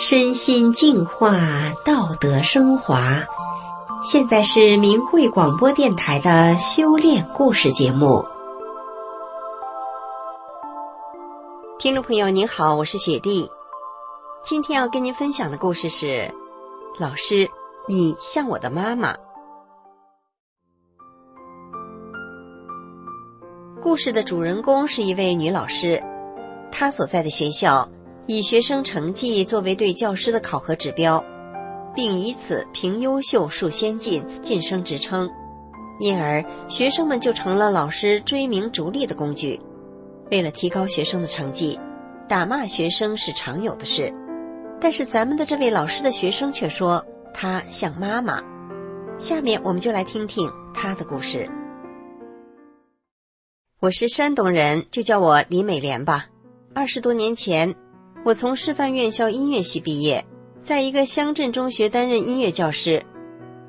身心净化，道德升华。现在是明慧广播电台的修炼故事节目。听众朋友，您好，我是雪弟。今天要跟您分享的故事是：老师，你像我的妈妈。故事的主人公是一位女老师，她所在的学校。以学生成绩作为对教师的考核指标，并以此评优秀、树先进、晋升职称，因而学生们就成了老师追名逐利的工具。为了提高学生的成绩，打骂学生是常有的事。但是咱们的这位老师的学生却说他像妈妈。下面我们就来听听他的故事。我是山东人，就叫我李美莲吧。二十多年前。我从师范院校音乐系毕业，在一个乡镇中学担任音乐教师。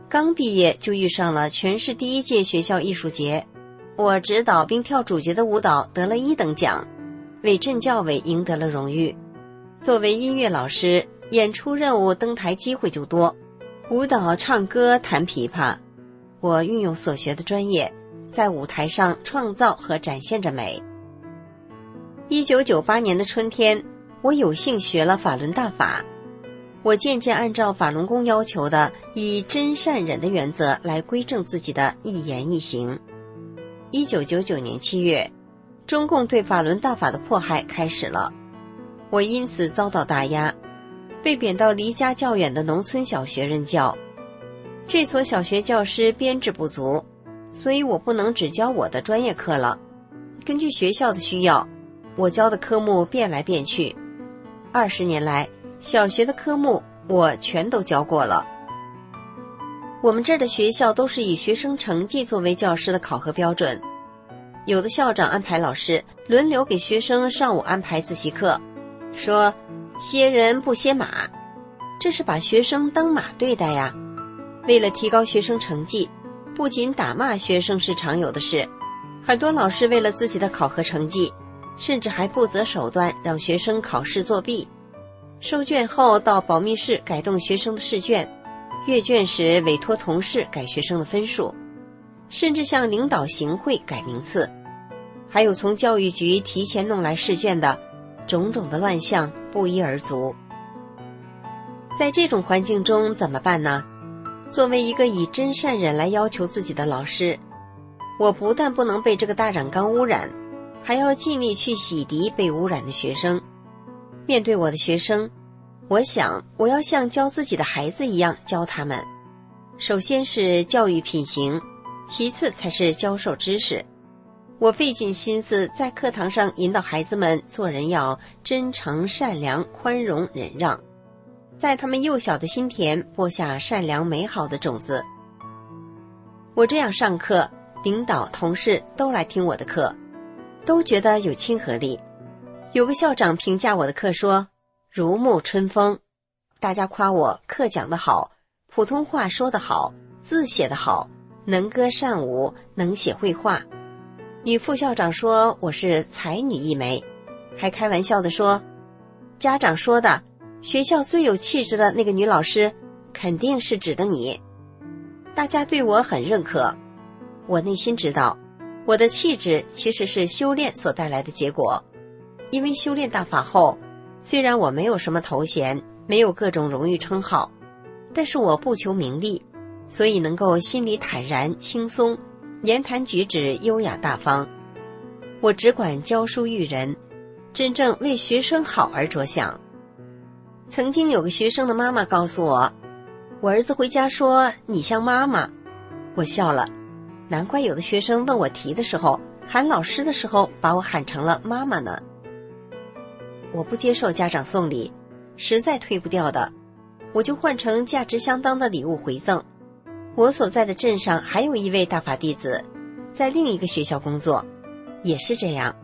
刚毕业就遇上了全市第一届学校艺术节，我指导并跳主角的舞蹈得了一等奖，为镇教委赢得了荣誉。作为音乐老师，演出任务登台机会就多，舞蹈、唱歌、弹琵琶，我运用所学的专业，在舞台上创造和展现着美。一九九八年的春天。我有幸学了法轮大法，我渐渐按照法轮功要求的以真善忍的原则来规正自己的一言一行。一九九九年七月，中共对法轮大法的迫害开始了，我因此遭到打压，被贬到离家较远的农村小学任教。这所小学教师编制不足，所以我不能只教我的专业课了。根据学校的需要，我教的科目变来变去。二十年来，小学的科目我全都教过了。我们这儿的学校都是以学生成绩作为教师的考核标准，有的校长安排老师轮流给学生上午安排自习课，说歇人不歇马，这是把学生当马对待呀。为了提高学生成绩，不仅打骂学生是常有的事，很多老师为了自己的考核成绩。甚至还不择手段让学生考试作弊，收卷后到保密室改动学生的试卷，阅卷时委托同事改学生的分数，甚至向领导行贿改名次，还有从教育局提前弄来试卷的，种种的乱象不一而足。在这种环境中怎么办呢？作为一个以真善忍来要求自己的老师，我不但不能被这个大染缸污染。还要尽力去洗涤被污染的学生。面对我的学生，我想我要像教自己的孩子一样教他们。首先是教育品行，其次才是教授知识。我费尽心思在课堂上引导孩子们做人要真诚、善良、宽容、忍让，在他们幼小的心田播下善良美好的种子。我这样上课，领导、同事都来听我的课。都觉得有亲和力。有个校长评价我的课说：“如沐春风。”大家夸我课讲得好，普通话说得好，字写得好，能歌善舞，能写绘画。女副校长说我是才女一枚，还开玩笑的说：“家长说的学校最有气质的那个女老师，肯定是指的你。”大家对我很认可，我内心知道。我的气质其实是修炼所带来的结果，因为修炼大法后，虽然我没有什么头衔，没有各种荣誉称号，但是我不求名利，所以能够心里坦然轻松，言谈举止优雅大方。我只管教书育人，真正为学生好而着想。曾经有个学生的妈妈告诉我，我儿子回家说你像妈妈，我笑了。难怪有的学生问我题的时候喊老师的时候把我喊成了妈妈呢。我不接受家长送礼，实在推不掉的，我就换成价值相当的礼物回赠。我所在的镇上还有一位大法弟子，在另一个学校工作，也是这样。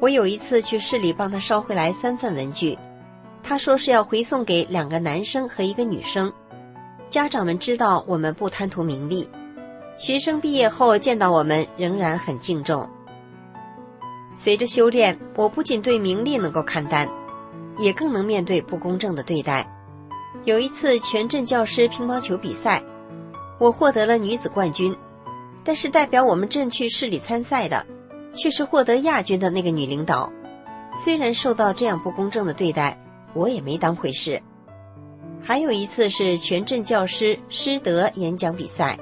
我有一次去市里帮他捎回来三份文具，他说是要回送给两个男生和一个女生。家长们知道我们不贪图名利。学生毕业后见到我们，仍然很敬重。随着修炼，我不仅对名利能够看淡，也更能面对不公正的对待。有一次全镇教师乒乓球比赛，我获得了女子冠军，但是代表我们镇去市里参赛的，却是获得亚军的那个女领导。虽然受到这样不公正的对待，我也没当回事。还有一次是全镇教师师德演讲比赛，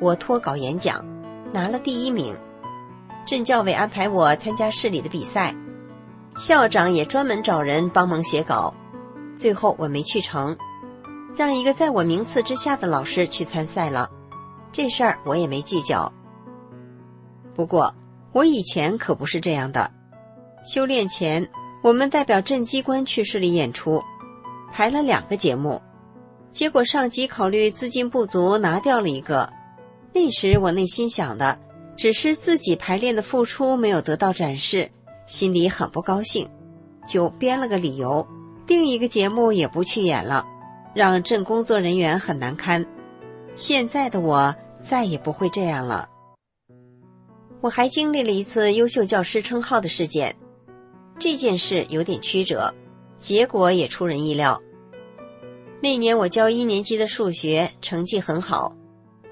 我脱稿演讲，拿了第一名。镇教委安排我参加市里的比赛，校长也专门找人帮忙写稿，最后我没去成，让一个在我名次之下的老师去参赛了。这事儿我也没计较。不过我以前可不是这样的。修炼前，我们代表镇机关去市里演出，排了两个节目，结果上级考虑资金不足，拿掉了一个。那时我内心想的，只是自己排练的付出没有得到展示，心里很不高兴，就编了个理由，另一个节目也不去演了，让镇工作人员很难堪。现在的我再也不会这样了。我还经历了一次优秀教师称号的事件。这件事有点曲折，结果也出人意料。那年我教一年级的数学，成绩很好，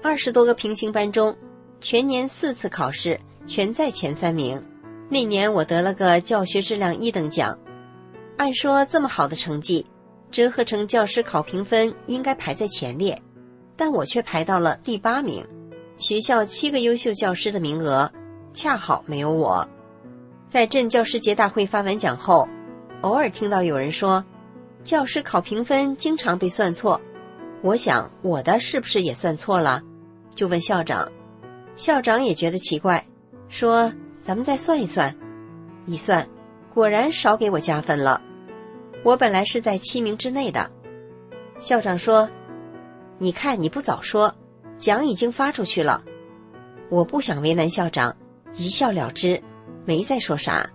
二十多个平行班中，全年四次考试全在前三名。那年我得了个教学质量一等奖。按说这么好的成绩，折合成教师考评分应该排在前列，但我却排到了第八名。学校七个优秀教师的名额，恰好没有我。在镇教师节大会发完奖后，偶尔听到有人说，教师考评分经常被算错。我想我的是不是也算错了？就问校长，校长也觉得奇怪，说：“咱们再算一算。”一算，果然少给我加分了。我本来是在七名之内的。校长说：“你看你不早说，奖已经发出去了。”我不想为难校长，一笑了之。没再说啥。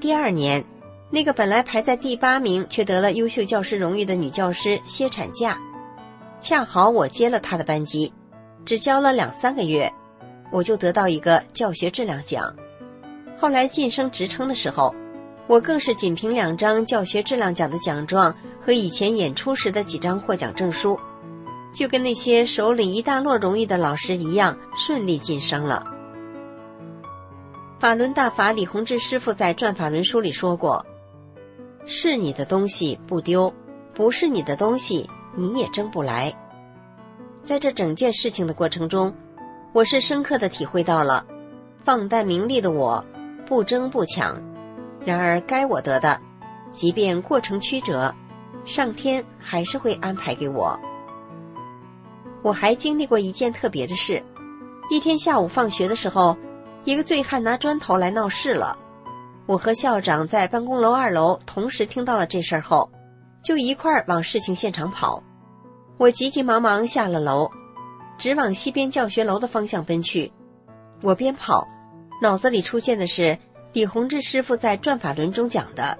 第二年，那个本来排在第八名却得了优秀教师荣誉的女教师歇产假，恰好我接了她的班级，只教了两三个月，我就得到一个教学质量奖。后来晋升职称的时候，我更是仅凭两张教学质量奖的奖状和以前演出时的几张获奖证书，就跟那些手里一大摞荣誉的老师一样顺利晋升了。法轮大法李洪志师傅在《转法轮》书里说过：“是你的东西不丢，不是你的东西你也争不来。”在这整件事情的过程中，我是深刻的体会到了，放淡名利的我，不争不抢。然而该我得的，即便过程曲折，上天还是会安排给我。我还经历过一件特别的事，一天下午放学的时候。一个醉汉拿砖头来闹事了，我和校长在办公楼二楼同时听到了这事儿后，就一块儿往事情现场跑。我急急忙忙下了楼，直往西边教学楼的方向奔去。我边跑，脑子里出现的是李洪志师傅在《转法轮》中讲的：“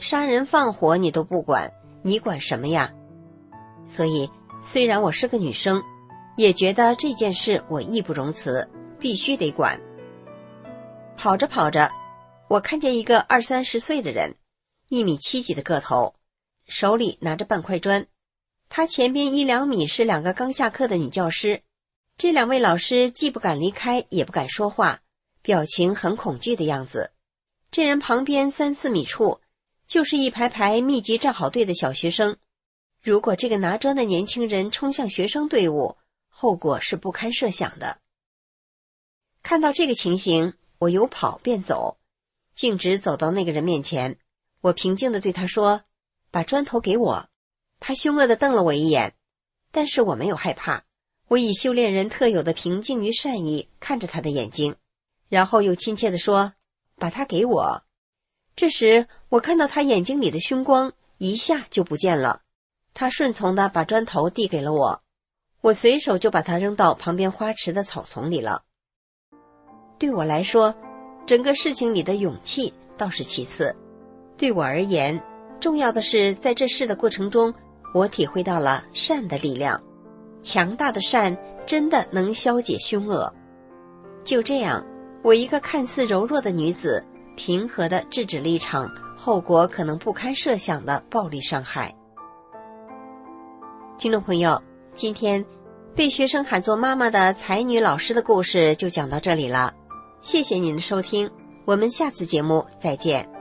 杀人放火你都不管，你管什么呀？”所以，虽然我是个女生，也觉得这件事我义不容辞，必须得管。跑着跑着，我看见一个二三十岁的人，一米七几的个头，手里拿着半块砖。他前边一两米是两个刚下课的女教师，这两位老师既不敢离开，也不敢说话，表情很恐惧的样子。这人旁边三四米处，就是一排排密集站好队的小学生。如果这个拿砖的年轻人冲向学生队伍，后果是不堪设想的。看到这个情形。我有跑便走，径直走到那个人面前。我平静的对他说：“把砖头给我。”他凶恶的瞪了我一眼，但是我没有害怕。我以修炼人特有的平静与善意看着他的眼睛，然后又亲切的说：“把它给我。”这时我看到他眼睛里的凶光一下就不见了。他顺从的把砖头递给了我，我随手就把它扔到旁边花池的草丛里了。对我来说，整个事情里的勇气倒是其次。对我而言，重要的是在这事的过程中，我体会到了善的力量。强大的善真的能消解凶恶。就这样，我一个看似柔弱的女子，平和的制止了一场后果可能不堪设想的暴力伤害。听众朋友，今天被学生喊作妈妈的才女老师的故事就讲到这里了，谢谢您的收听，我们下次节目再见。